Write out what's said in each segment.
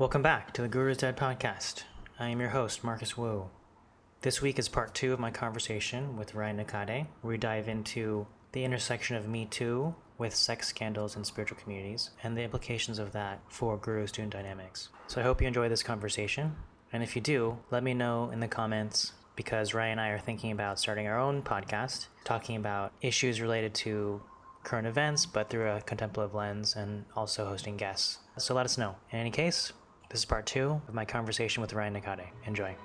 Welcome back to the Guru's Dead podcast. I am your host, Marcus Wu. This week is part two of my conversation with Ryan Nakade, where we dive into the intersection of Me Too with sex scandals in spiritual communities and the implications of that for guru student dynamics. So I hope you enjoy this conversation. And if you do, let me know in the comments because Ryan and I are thinking about starting our own podcast, talking about issues related to current events, but through a contemplative lens and also hosting guests. So let us know. In any case, this is part two of my conversation with Ryan Nakade. Enjoy.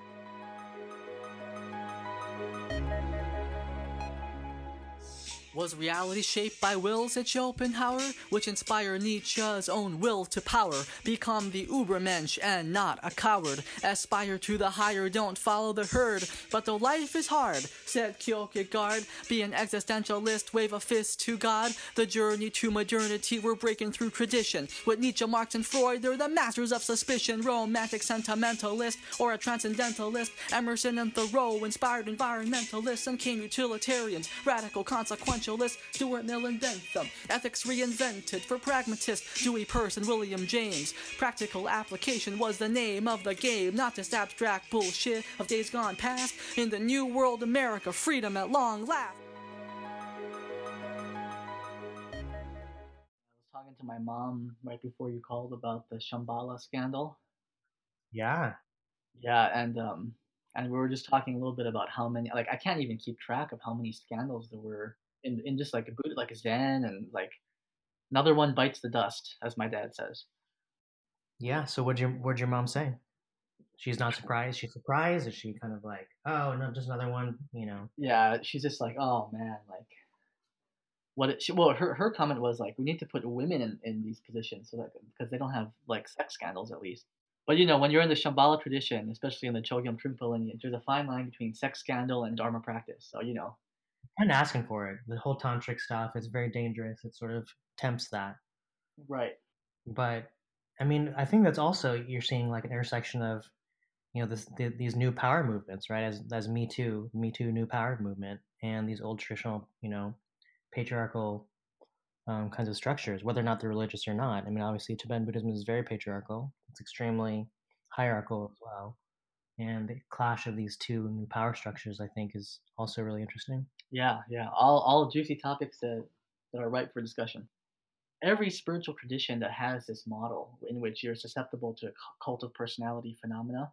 Was reality shaped by will, at Schopenhauer, which inspired Nietzsche's own will to power? Become the Ubermensch and not a coward. Aspire to the higher, don't follow the herd. But though life is hard, said Kierkegaard, be an existentialist, wave a fist to God. The journey to modernity, we're breaking through tradition. With Nietzsche, Marx, and Freud, they're the masters of suspicion. Romantic sentimentalist or a transcendentalist. Emerson and Thoreau inspired environmentalists and came utilitarians. Radical consequential essentialist, Stuart Mill invented them. Ethics reinvented for pragmatists, Dewey Peirce and William James. Practical application was the name of the game, not just abstract bullshit of days gone past. In the new world, America, freedom at long last. I was talking to my mom right before you called about the Shambhala scandal. Yeah. Yeah, and um, and we were just talking a little bit about how many like I can't even keep track of how many scandals there were in, in just like a boot like a zen and like another one bites the dust as my dad says. Yeah so what'd your what'd your mom say? She's not surprised? She's surprised? Is she kind of like oh no just another one you know? Yeah she's just like oh man like what it, she, well her, her comment was like we need to put women in, in these positions so that because they don't have like sex scandals at least. But you know when you're in the shambhala tradition especially in the chogyam trungpa lineage there's a fine line between sex scandal and dharma practice so you know kind of asking for it. The whole tantric stuff is very dangerous. It sort of tempts that. Right. But I mean, I think that's also you're seeing like an intersection of, you know, this the, these new power movements, right? As as Me Too, Me Too, new power movement, and these old traditional, you know, patriarchal um, kinds of structures, whether or not they're religious or not. I mean, obviously, Tibetan Buddhism is very patriarchal. It's extremely hierarchical as well and the clash of these two new power structures i think is also really interesting. Yeah yeah. All, all juicy topics that, that are ripe for discussion. Every spiritual tradition that has this model in which you're susceptible to a cult of personality phenomena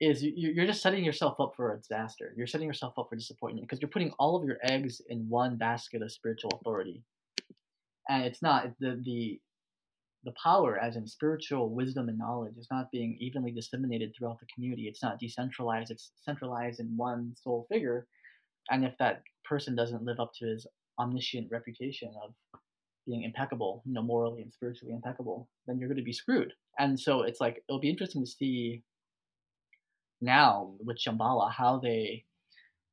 is you're just setting yourself up for a disaster. You're setting yourself up for disappointment because you're putting all of your eggs in one basket of spiritual authority. And it's not the the the power as in spiritual wisdom and knowledge is not being evenly disseminated throughout the community. It's not decentralized, it's centralized in one sole figure. And if that person doesn't live up to his omniscient reputation of being impeccable, you know, morally and spiritually impeccable, then you're going to be screwed. And so it's like it'll be interesting to see now with Shambhala how they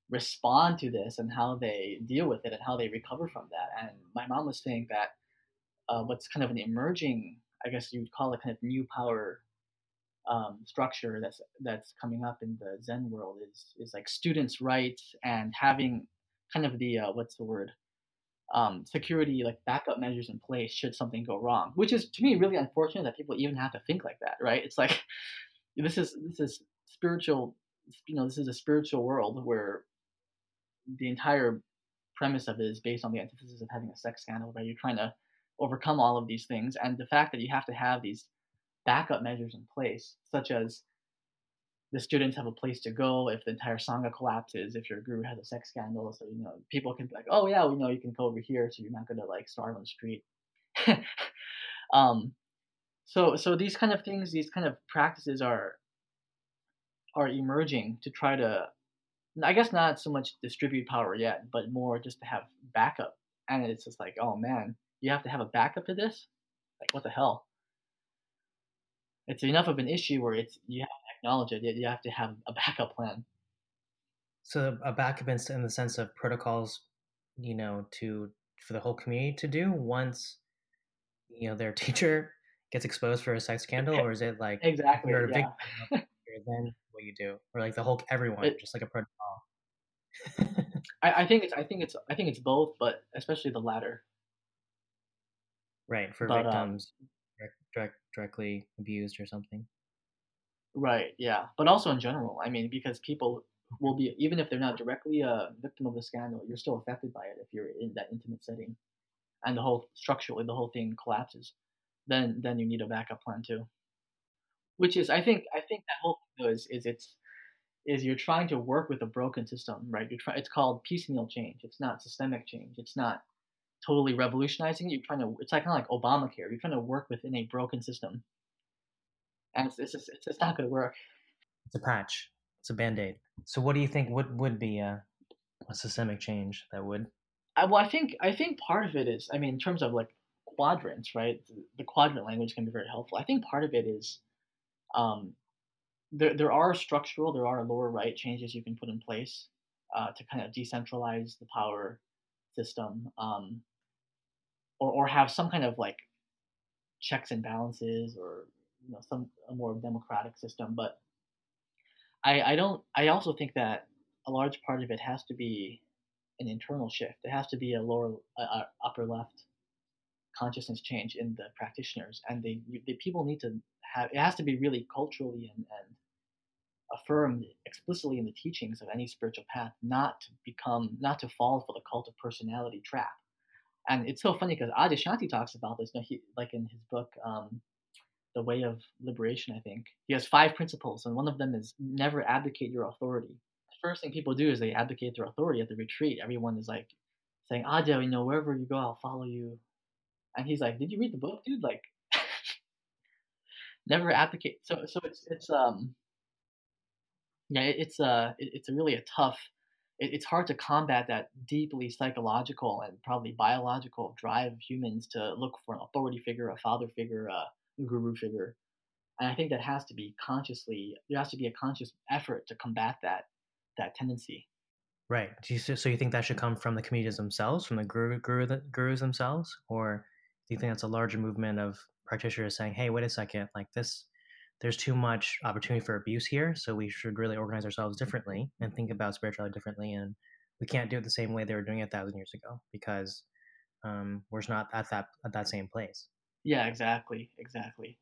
respond to this and how they deal with it and how they recover from that. And my mom was saying that uh, what's kind of an emerging, I guess you would call it kind of new power um, structure that's that's coming up in the Zen world is is like students' rights and having kind of the uh, what's the word um, security like backup measures in place should something go wrong. Which is to me really unfortunate that people even have to think like that, right? It's like this is this is spiritual, you know, this is a spiritual world where the entire premise of it is based on the antithesis of having a sex scandal, where you're trying to overcome all of these things. And the fact that you have to have these backup measures in place, such as the students have a place to go if the entire sangha collapses, if your guru has a sex scandal, so you know people can be like, oh yeah, we know you can go over here, so you're not gonna like starve on the street. um, so so these kind of things, these kind of practices are are emerging to try to, I guess not so much distribute power yet, but more just to have backup. And it's just like, oh man, you have to have a backup to this? Like, what the hell? It's enough of an issue where it's you have to acknowledge it. yet You have to have a backup plan. So a backup in the sense of protocols, you know, to for the whole community to do once, you know, their teacher gets exposed for a sex scandal, or is it like exactly you're a yeah. victim, then what you do, or like the whole everyone, it, just like a protocol? I, I think it's I think it's I think it's both, but especially the latter. Right for but, um, victims. direct, direct, directly abused or something. Right. Yeah. But also in general, I mean, because people will be even if they're not directly a victim of the scandal, you're still affected by it if you're in that intimate setting, and the whole structurally the whole thing collapses. Then then you need a backup plan too. Which is I think I think that whole thing is is it's is you're trying to work with a broken system, right? You're trying. It's called piecemeal change. It's not systemic change. It's not totally revolutionizing. You're trying to. It's like kind of like Obamacare. You're trying to work within a broken system, and it's it's just, it's just not going to work. It's a patch. It's a band aid. So, what do you think? What would be a, a systemic change that would? I, well, I think I think part of it is. I mean, in terms of like quadrants, right? The quadrant language can be very helpful. I think part of it is um, there, there are structural, there are lower right changes you can put in place uh, to kind of decentralize the power system um, or, or have some kind of like checks and balances or you know some a more democratic system but I, I don't I also think that a large part of it has to be an internal shift. It has to be a lower upper left consciousness change in the practitioners and the, the people need to have it has to be really culturally and, and affirmed explicitly in the teachings of any spiritual path not to become not to fall for the cult of personality trap and it's so funny because Adyashanti talks about this you know, he, like in his book um, the way of liberation i think he has five principles and one of them is never abdicate your authority. The first thing people do is they abdicate their authority at the retreat. Everyone is like saying Adya, you know wherever you go i'll follow you. And he's like did you read the book dude? Like never abdicate. So so it's it's um yeah, it, it's a it, it's really a tough. It, it's hard to combat that deeply psychological and probably biological drive of humans to look for an authority figure, a father figure, a guru figure, and I think that has to be consciously. There has to be a conscious effort to combat that that tendency. Right. You, so you think that should come from the communities themselves, from the guru, guru the gurus themselves, or do you think that's a larger movement of practitioners saying, "Hey, wait a second, like this there's too much opportunity for abuse here, so we should really organize ourselves differently and think about spirituality differently. And we can't do it the same way they were doing it a thousand years ago because um, we're not at that at that same place. Yeah, exactly, exactly.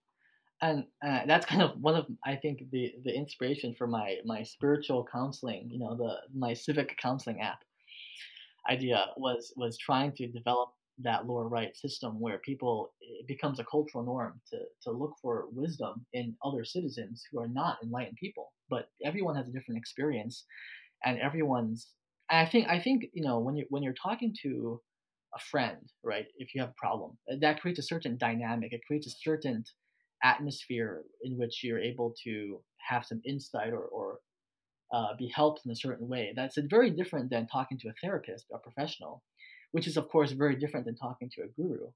And uh, that's kind of one of I think the the inspiration for my my spiritual counseling, you know, the my civic counseling app idea was was trying to develop that lower right system where people it becomes a cultural norm to, to look for wisdom in other citizens who are not enlightened people but everyone has a different experience and everyone's and i think i think you know when you when you're talking to a friend right if you have a problem that creates a certain dynamic it creates a certain atmosphere in which you're able to have some insight or, or uh, be helped in a certain way. That's very different than talking to a therapist a professional which is of course very different than talking to a guru.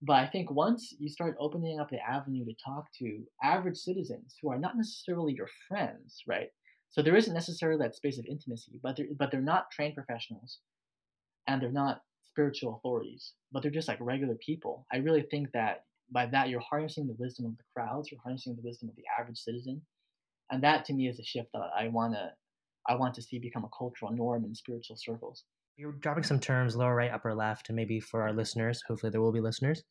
But I think once you start opening up the avenue to talk to average citizens who are not necessarily your friends, right? So there isn't necessarily that space of intimacy, but they're, but they're not trained professionals, and they're not spiritual authorities, but they're just like regular people. I really think that by that you're harnessing the wisdom of the crowds, you're harnessing the wisdom of the average citizen, and that to me is a shift that I wanna I want to see become a cultural norm in spiritual circles. You're dropping some terms, lower right, upper left, and maybe for our listeners, hopefully there will be listeners.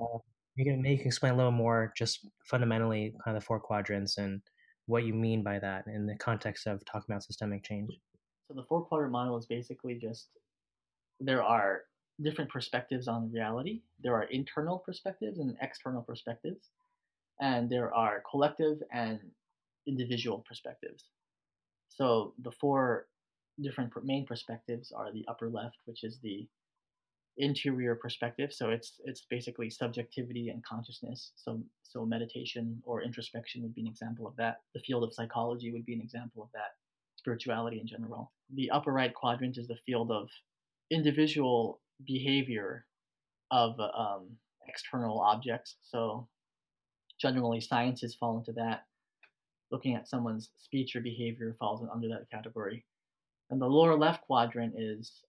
Uh, you can maybe explain a little more, just fundamentally, kind of the four quadrants and what you mean by that in the context of talking about systemic change. So the four quadrant model is basically just there are different perspectives on reality. There are internal perspectives and external perspectives, and there are collective and individual perspectives. So the four different main perspectives are the upper left, which is the interior perspective. So it's it's basically subjectivity and consciousness. So so meditation or introspection would be an example of that. The field of psychology would be an example of that. Spirituality in general. The upper right quadrant is the field of individual behavior of um, external objects. So generally, sciences fall into that. Looking at someone's speech or behavior falls under that category. And the lower left quadrant is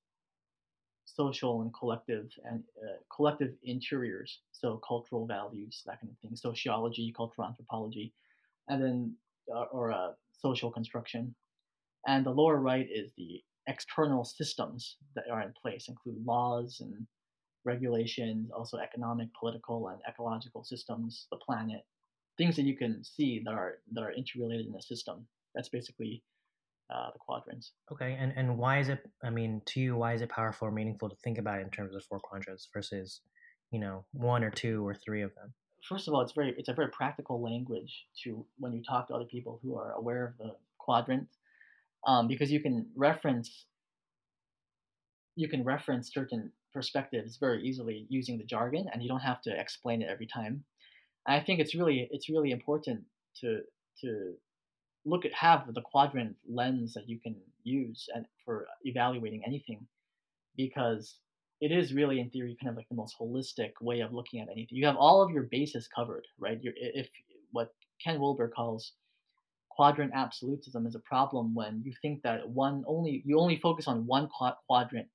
social and collective and uh, collective interiors, so cultural values, that kind of thing, sociology, cultural anthropology, and then uh, or uh, social construction. And the lower right is the external systems that are in place, include laws and regulations, also economic, political, and ecological systems, the planet, things that you can see that are that are interrelated in a system. That's basically uh, the quadrants. Okay, and and why is it? I mean, to you, why is it powerful or meaningful to think about it in terms of four quadrants versus, you know, one or two or three of them? First of all, it's very it's a very practical language to when you talk to other people who are aware of the quadrant, um, because you can reference you can reference certain perspectives very easily using the jargon, and you don't have to explain it every time. I think it's really it's really important to to look at have the quadrant lens that you can use and for evaluating anything, because it is really in theory kind of like the most holistic way of looking at anything. You have all of your bases covered, right? You're, if what Ken Wilber calls quadrant absolutism is a problem when you think that one only you only focus on one quadrant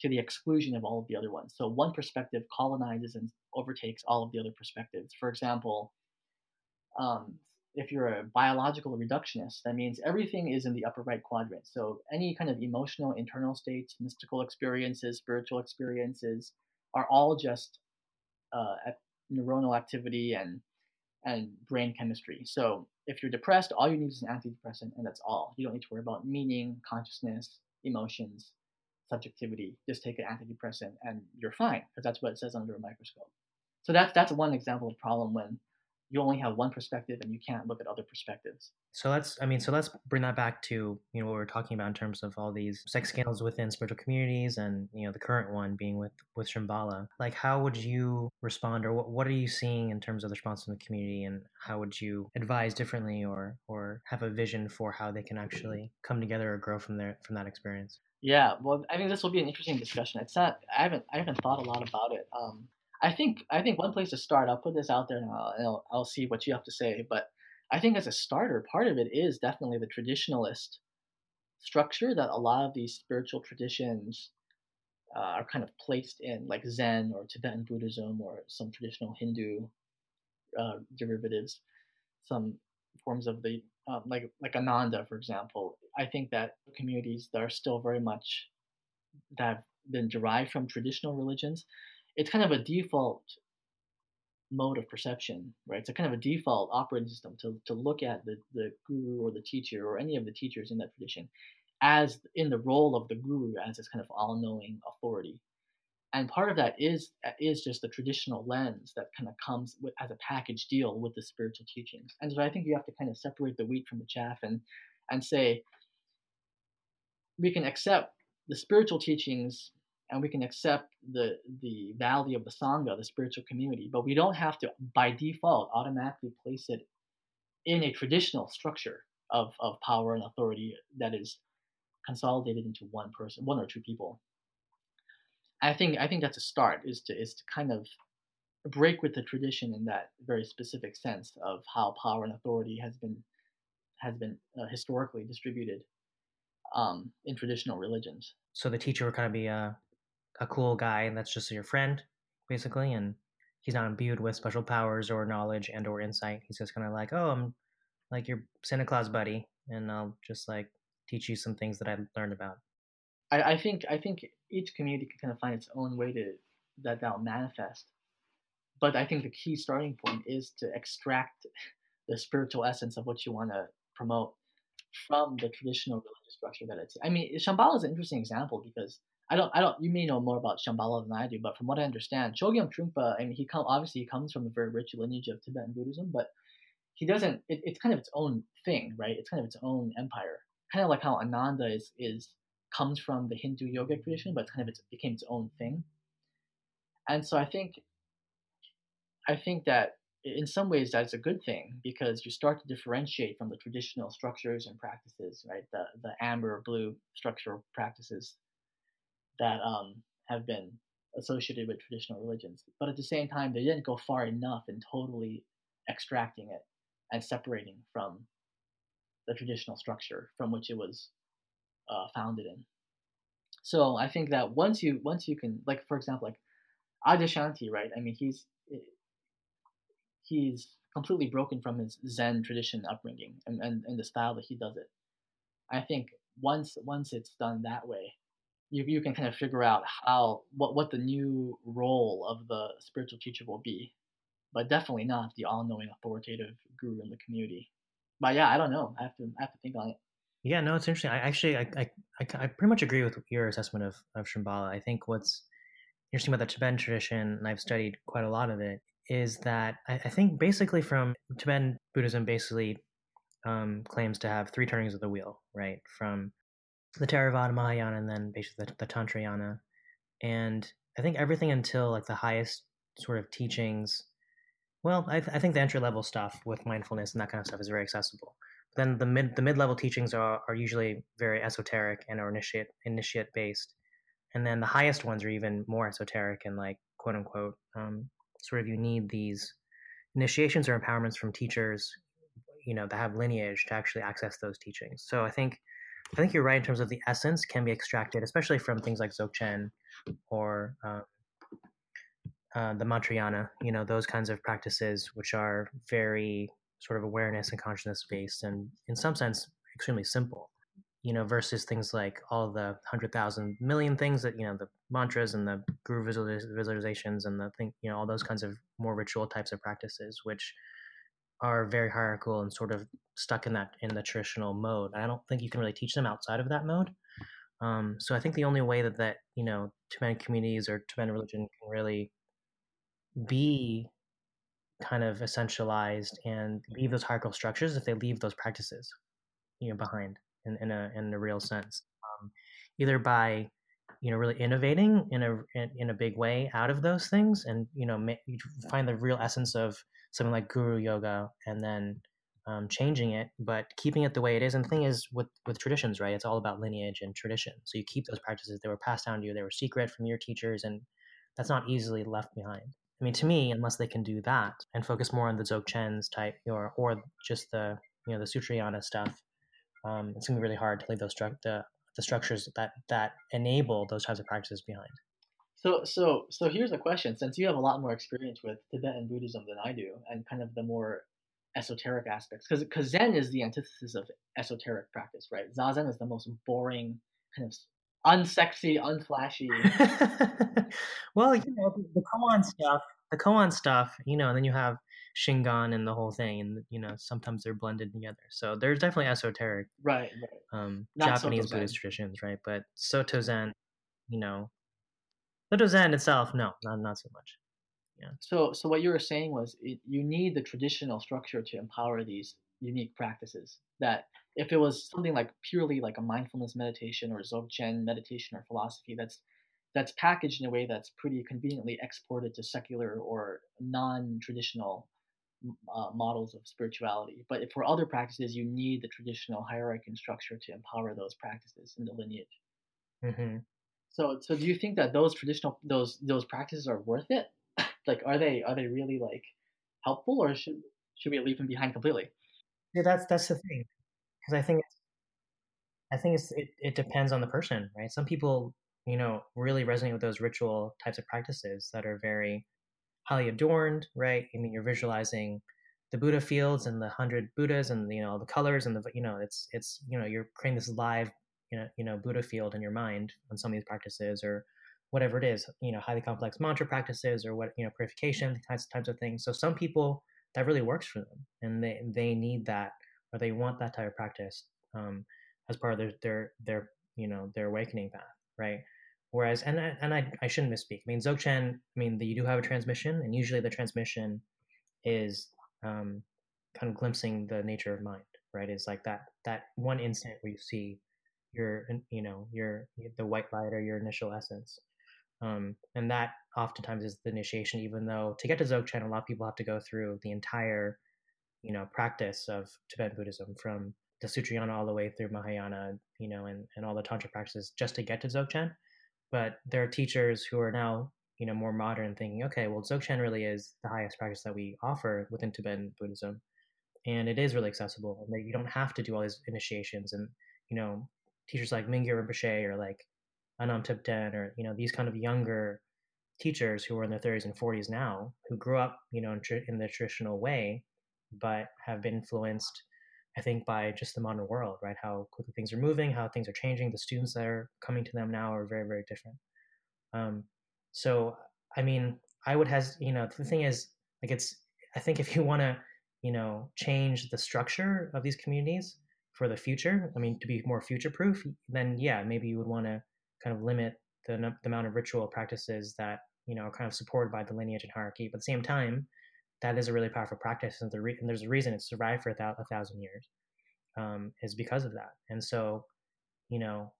to the exclusion of all of the other ones. So one perspective colonizes and overtakes all of the other perspectives. For example, um, if you're a biological reductionist, that means everything is in the upper right quadrant. So any kind of emotional internal states, mystical experiences, spiritual experiences are all just uh, neuronal activity and and brain chemistry. So if you're depressed, all you need is an antidepressant, and that's all. You don't need to worry about meaning, consciousness, emotions, subjectivity. Just take an antidepressant, and you're fine, because that's what it says under a microscope. So that's that's one example of problem when you only have one perspective and you can't look at other perspectives. So let's, I mean, so let's bring that back to you know what we are talking about in terms of all these sex scandals within spiritual communities, and you know the current one being with with Shambhala. Like, how would you respond, or what what are you seeing in terms of the response from the community, and how would you advise differently, or or have a vision for how they can actually come together or grow from there from that experience? Yeah, well, I think this will be an interesting discussion. It's not. I haven't. I haven't thought a lot about it. Um, I think I think one place to start. I'll put this out there and I'll, I'll, I'll see what you have to say. But I think as a starter, part of it is definitely the traditionalist structure that a lot of these spiritual traditions uh, are kind of placed in, like Zen or Tibetan Buddhism or some traditional Hindu uh, derivatives, some forms of the um, like like Ananda, for example. I think that communities that are still very much that have been derived from traditional religions it's kind of a default mode of perception, right? It's a kind of a default operating system to, to look at the, the guru or the teacher or any of the teachers in that tradition as in the role of the guru as this kind of all-knowing authority. And part of that is is just the traditional lens that kind of comes with, as a package deal with the spiritual teachings. And so I think you have to kind of separate the wheat from the chaff and and say we can accept the spiritual teachings and we can accept the the value of the sangha, the spiritual community, but we don't have to by default automatically place it in a traditional structure of, of power and authority that is consolidated into one person, one or two people. I think I think that's a start is to is to kind of break with the tradition in that very specific sense of how power and authority has been has been uh, historically distributed um, in traditional religions. So the teacher would kind of be uh, a cool guy and that's just your friend basically and he's not imbued with special powers or knowledge and or insight. He's just kind of like oh i'm like your santa claus buddy and i'll just like teach you some things that i learned about. I, I think i think each community can kind of find its own way to that that'll manifest. But i think the key starting point is to extract the spiritual essence of what you want to promote from the traditional religious structure that it's i mean shambhala is an interesting example because I don't, I don't. You may know more about Shambhala than I do, but from what I understand, Chogyam Trungpa, I mean, he come obviously he comes from a very rich lineage of Tibetan Buddhism, but he doesn't. It, it's kind of its own thing, right? It's kind of its own empire, kind of like how Ananda is is comes from the Hindu yogic tradition, but it's kind of its, became its own thing. And so I think, I think that in some ways that's a good thing because you start to differentiate from the traditional structures and practices, right? The the amber blue structural practices that um, have been associated with traditional religions. But at the same time, they didn't go far enough in totally extracting it and separating from the traditional structure from which it was uh, founded in. So I think that once you once you can like for example like Adyashanti, right? I mean he's he's completely broken from his Zen tradition upbringing and, and, and the style that he does it. I think once once it's done that way, you, you can kind of figure out how what what the new role of the spiritual teacher will be but definitely not the all-knowing authoritative guru in the community. But yeah i don't know. I have to i have to think on it. Yeah no it's interesting. I actually i i, I, pretty much agree with your assessment of of shambhala. I think what's interesting about the tibetan tradition and i've studied quite a lot of it is that i, I think basically from tibetan buddhism basically um, claims to have three turnings of the wheel right? From the Theravada Mahayana and then basically the, the Tantrayana. And I think everything until like the highest sort of teachings, well, I, th- I think the entry level stuff with mindfulness and that kind of stuff is very accessible. But then the mid the mid level teachings are, are usually very esoteric and are initiate initiate based, and then the highest ones are even more esoteric and like quote unquote um, sort of you need these initiations or empowerments from teachers, you know, that have lineage to actually access those teachings. So I think I think you're right in terms of the essence can be extracted, especially from things like Dzogchen or uh, uh, the Mantrayana, you know, those kinds of practices, which are very sort of awareness and consciousness based and in some sense extremely simple, you know, versus things like all the hundred thousand million things that, you know, the mantras and the guru visualizations and the thing, you know, all those kinds of more ritual types of practices, which are very hierarchical and sort of stuck in that in the traditional mode. I don't think you can really teach them outside of that mode. Um, so I think the only way that that you know Tibetan communities or Tibetan religion can really be kind of essentialized and leave those hierarchical structures if they leave those practices, you know, behind in, in a in a real sense, um, either by you know really innovating in a in, in, a big way out of those things and you know you find the real essence of something like guru yoga and then um, changing it but keeping it the way it is. And the thing is with with traditions right it's all about lineage and tradition. So you keep those practices that were passed down to you they were secret from your teachers and that's not easily left behind. I mean to me unless they can do that and focus more on the dzogchens type or or just the you know the sutrayana stuff um, it's gonna be really hard to leave those stru- the the structures that that enable those types of practices behind. So so so here's a question: since you have a lot more experience with Tibetan Buddhism than I do, and kind of the more esoteric aspects, because because Zen is the antithesis of esoteric practice, right? Zazen is the most boring, kind of unsexy, unflashy. well, you know, the koan stuff, the koan stuff, you know, and then you have Shingon and the whole thing, and you know sometimes they're blended together. So there's definitely esoteric, right, right. Um, Japanese Buddhist traditions, right? But Soto Zen, you know, Soto Zen itself, no, not not so much. Yeah. So so what you were saying was it, you need the traditional structure to empower these unique practices. That if it was something like purely like a mindfulness meditation or Dzogchen meditation or philosophy, that's that's packaged in a way that's pretty conveniently exported to secular or non-traditional uh, models of spirituality. But for other practices, you need the traditional hierarchy and structure to empower those practices in the lineage. Mm-hmm. So, so do you think that those traditional those those practices are worth it? like, are they are they really like helpful, or should should we leave them behind completely? Yeah, that's that's the thing, because I think I think it's, it it depends on the person, right? Some people, you know, really resonate with those ritual types of practices that are very highly adorned, right? I mean, you're visualizing the Buddha fields and the hundred Buddhas and you know all the colors and the you know it's it's you know you're creating this live you know you know Buddha field in your mind on some of these practices or whatever it is you know highly complex mantra practices or what you know purification types types of things. So some people that really works for them and they they need that or they want that type of practice um, as part of their their their you know their awakening path, right? Whereas, and I, and I, I shouldn't misspeak. I mean, Dzogchen, I mean, the, you do have a transmission, and usually the transmission is um, kind of glimpsing the nature of mind, right? Is like that that one instant where you see your, you know, your the white light or your initial essence, um, and that oftentimes is the initiation. Even though to get to Dzogchen, a lot of people have to go through the entire, you know, practice of Tibetan Buddhism from the Sutrayana all the way through Mahayana, you know, and, and all the Tantra practices just to get to Dzogchen but there are teachers who are now you know more modern thinking okay well dzogchen really is the highest practice that we offer within tibetan buddhism and it is really accessible and that you don't have to do all these initiations and you know teachers like mingyur rinpoche or like anam thubten or you know these kind of younger teachers who are in their 30s and 40s now who grew up you know in, in the traditional way but have been influenced I think by just the modern world, right? How quickly things are moving, how things are changing. The students that are coming to them now are very, very different. Um, so, I mean, I would has you know the thing is like it's I think if you want to you know change the structure of these communities for the future, I mean to be more future proof, then yeah, maybe you would want to kind of limit the, the amount of ritual practices that you know are kind of supported by the lineage and hierarchy. But at the same time, that is a really powerful practice, and, the re- and there's a reason it's survived for a, th- a thousand years, um, is because of that. And so, you know,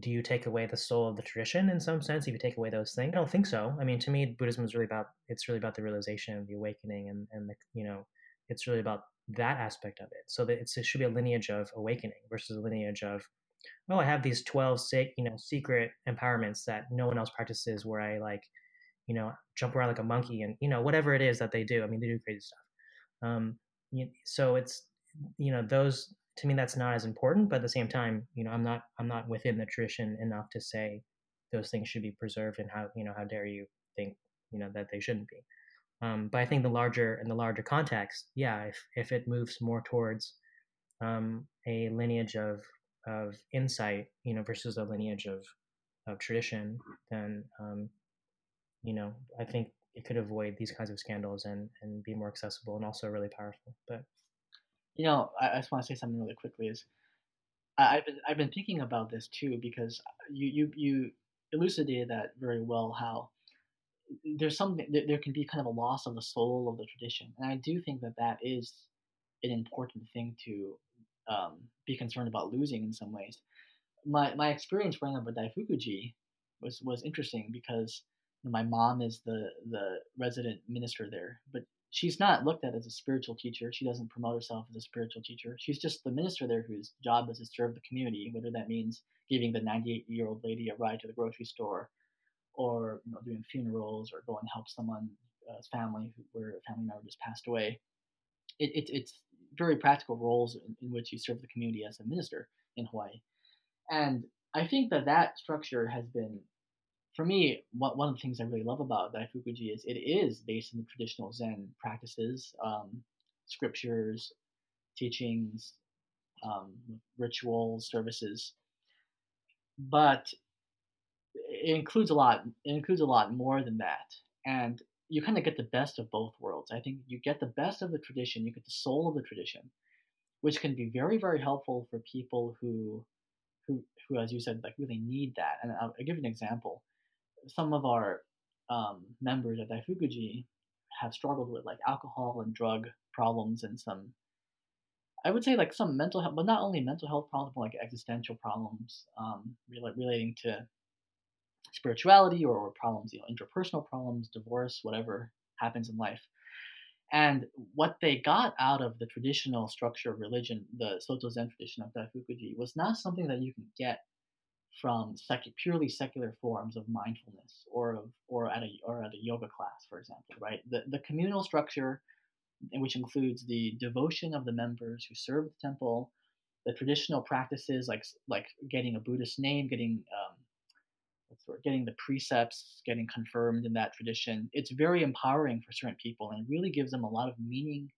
do you take away the soul of the tradition in some sense if you take away those things? I don't think so. I mean, to me, Buddhism is really about it's really about the realization, the awakening, and and the you know, it's really about that aspect of it. So that it should be a lineage of awakening versus a lineage of oh, I have these twelve sick you know secret empowerments that no one else practices, where I like you know jump around like a monkey and you know whatever it is that they do. I mean, they do crazy stuff. Um, so it's you know those to me that's not as important but at the same time you know i'm not i'm not within the tradition enough to say those things should be preserved and how you know how dare you think you know that they shouldn't be um, but i think the larger in the larger context yeah if if it moves more towards um, a lineage of of insight you know versus a lineage of of tradition then um, you know i think it could avoid these kinds of scandals and and be more accessible and also really powerful but you know, I, I just want to say something really quickly. Is I, have been I've been thinking about this too because you you you elucidated that very well. How there's something there can be kind of a loss of the soul of the tradition, and I do think that that is an important thing to um, be concerned about losing in some ways. My my experience growing up with Daifukuji was was interesting because my mom is the the resident minister there, but she's not looked at as a spiritual teacher. She doesn't promote herself as a spiritual teacher. She's just the minister there whose job is to serve the community, whether that means giving the 98 year old lady a ride to the grocery store or you know, doing funerals or going to help someone's uh, family where a family member just passed away. It, it, it's very practical roles in, in which you serve the community as a minister in Hawaii. And I think that that structure has been for me, one of the things I really love about Daifukuji is it is based in the traditional Zen practices, um, scriptures, teachings, um, rituals, services, but it includes a lot. It includes a lot more than that, and you kind of get the best of both worlds. I think you get the best of the tradition, you get the soul of the tradition, which can be very, very helpful for people who, who, who, as you said, like really need that. And I'll, I'll give you an example some of our um, members at Daifukuji have struggled with like alcohol and drug problems and some I would say like some mental health, but not only mental health problems, but like existential problems um, relating to spirituality or, or problems, you know, interpersonal problems, divorce, whatever happens in life. And what they got out of the traditional structure of religion, the Soto Zen tradition of Daifukuji, was not something that you can get from purely secular forms of mindfulness or of or at a or at a yoga class, for example, right? The the communal structure, which includes the devotion of the members who serve the temple, the traditional practices like like getting a Buddhist name, getting um, getting the precepts, getting confirmed in that tradition. It's very empowering for certain people and really gives them a lot of meaning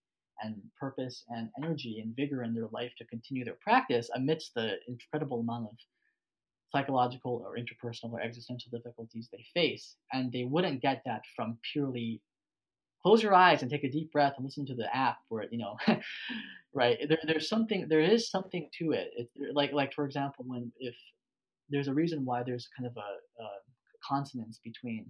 and purpose and energy and vigor in their life to continue their practice amidst the incredible amount of psychological or interpersonal or existential difficulties they face. And they wouldn't get that from purely close your eyes and take a deep breath and listen to the app where, you know, right? There, there's something, there is something to it. it. Like, like for example, when, if there's a reason why there's kind of a, a consonance between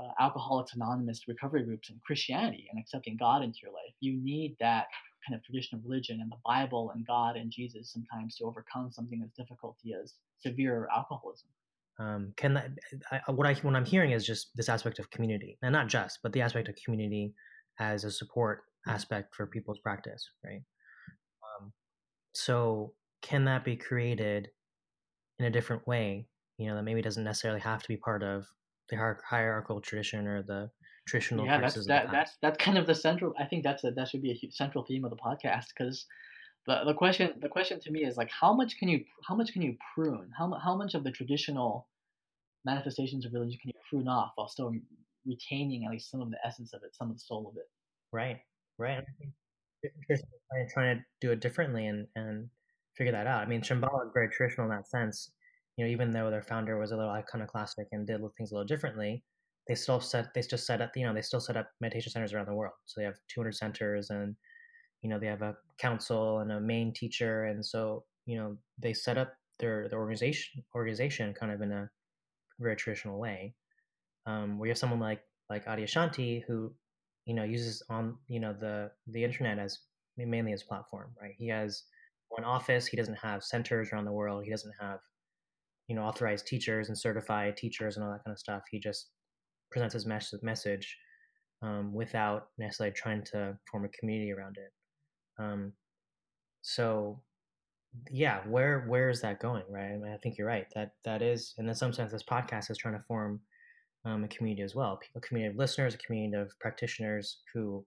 uh, Alcoholics Anonymous recovery groups and Christianity and accepting God into your life. You need that kind of tradition of religion and the Bible and God and Jesus sometimes to overcome something as difficult as severe alcoholism. Um, can that I, what I what I'm hearing is just this aspect of community, and not just, but the aspect of community as a support aspect for people's practice, right? Um, so can that be created in a different way? You know, that maybe doesn't necessarily have to be part of the hierarchical tradition or the traditional yeah that's that, that's that's kind of the central i think that's a that should be a central theme of the podcast because the, the question the question to me is like how much can you how much can you prune how, how much of the traditional manifestations of religion can you prune off while still retaining at least some of the essence of it some of the soul of it right right trying to do it differently and and figure that out. I mean, Shambhala is very traditional in that sense. You know, even though their founder was a little iconoclastic and did things a little differently, they still set they just set up you know they still set up meditation centers around the world. So they have 200 centers and you know they have a council and a main teacher, and so you know they set up their their organization organization kind of in a very traditional way. Um, where you have someone like like Adyashanti who you know uses on you know the the internet as mainly as platform, right? He has one office. He doesn't have centers around the world. He doesn't have you know authorized teachers and certified teachers and all that kind of stuff. He just presents his mes- message um, without necessarily trying to form a community around it. Um, so yeah, where where is that going, right? I, mean, I think you're right. That that is, and in some sense, this podcast is trying to form um, a community as well, a community of listeners, a community of practitioners who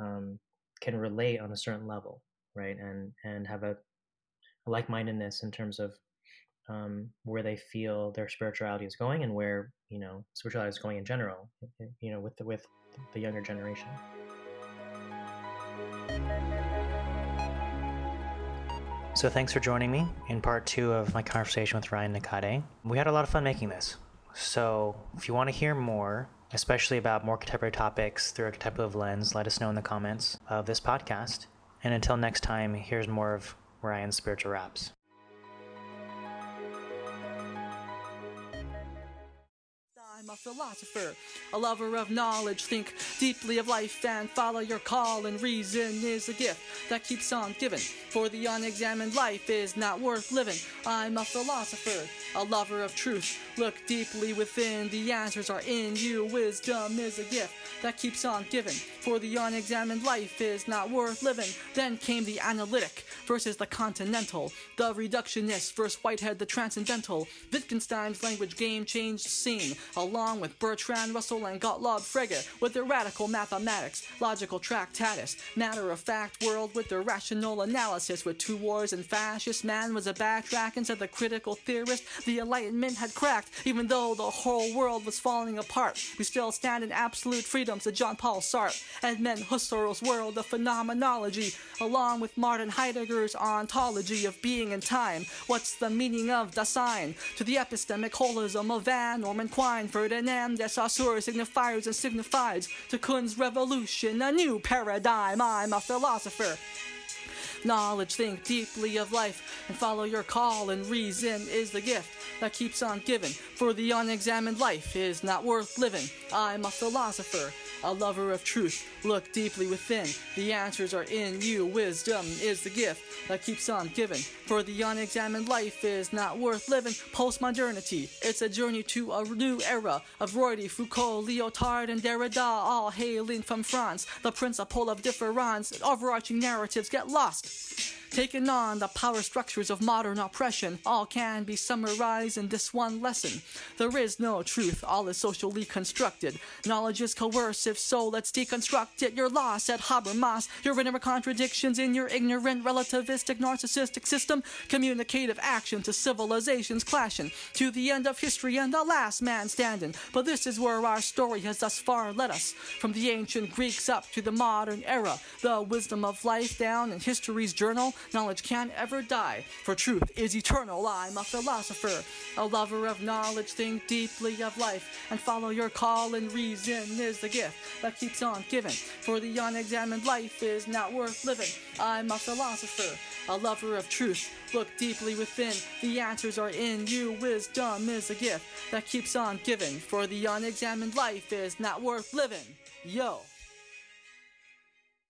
um, can relate on a certain level, right? And and have a, a like mindedness in terms of um, where they feel their spirituality is going and where you know spirituality is going in general, you know, with the, with the younger generation. So thanks for joining me in part two of my conversation with Ryan Nakade. We had a lot of fun making this. So if you want to hear more, especially about more contemporary topics through a contemplative lens, let us know in the comments of this podcast. And until next time, here's more of Ryan's spiritual raps. A philosopher, a lover of knowledge. Think deeply of life and follow your call. And reason is a gift that keeps on giving. For the unexamined life is not worth living. I'm a philosopher, a lover of truth. Look deeply within, the answers are in you. Wisdom is a gift that keeps on giving. For the unexamined life is not worth living. Then came the analytic versus the continental, the reductionist versus Whitehead, the transcendental. Wittgenstein's language game changed scene. A along with Bertrand Russell and Gottlob Frege with their radical mathematics, logical tractatus, matter of fact world with their rational analysis. With two wars and fascist man was a backtrack into the critical theorist. The Enlightenment had cracked, even though the whole world was falling apart. We still stand in absolute freedom, said John Paul Sartre. Edmund Husserl's world of phenomenology, along with Martin Heidegger's ontology of being and time. What's the meaning of Dasein? To the epistemic holism of Van Orman Quine for Ferdinand de Saussure signifiers and signifies to Kuhn's revolution, a new paradigm. I'm a philosopher. Knowledge, think deeply of life and follow your call, and reason is the gift that keeps on giving. For the unexamined life is not worth living. I'm a philosopher a lover of truth. Look deeply within. The answers are in you. Wisdom is the gift that keeps on giving. For the unexamined life is not worth living. Postmodernity, it's a journey to a new era of Rorty, Foucault, Lyotard, and Derrida, all hailing from France. The principle of difference, overarching narratives get lost. Taking on the power structures of modern oppression, all can be summarized in this one lesson. There is no truth, all is socially constructed. Knowledge is coercive, so let's deconstruct it. You're lost at Habermas. Your inner contradictions in your ignorant, relativistic, narcissistic system. Communicative action to civilizations clashing. To the end of history and the last man standing. But this is where our story has thus far led us. From the ancient Greeks up to the modern era. The wisdom of life down in history's journal Knowledge can't ever die, for truth is eternal. I'm a philosopher, a lover of knowledge. Think deeply of life and follow your call, and reason is the gift that keeps on giving. For the unexamined life is not worth living. I'm a philosopher, a lover of truth. Look deeply within, the answers are in you. Wisdom is a gift that keeps on giving. For the unexamined life is not worth living. Yo.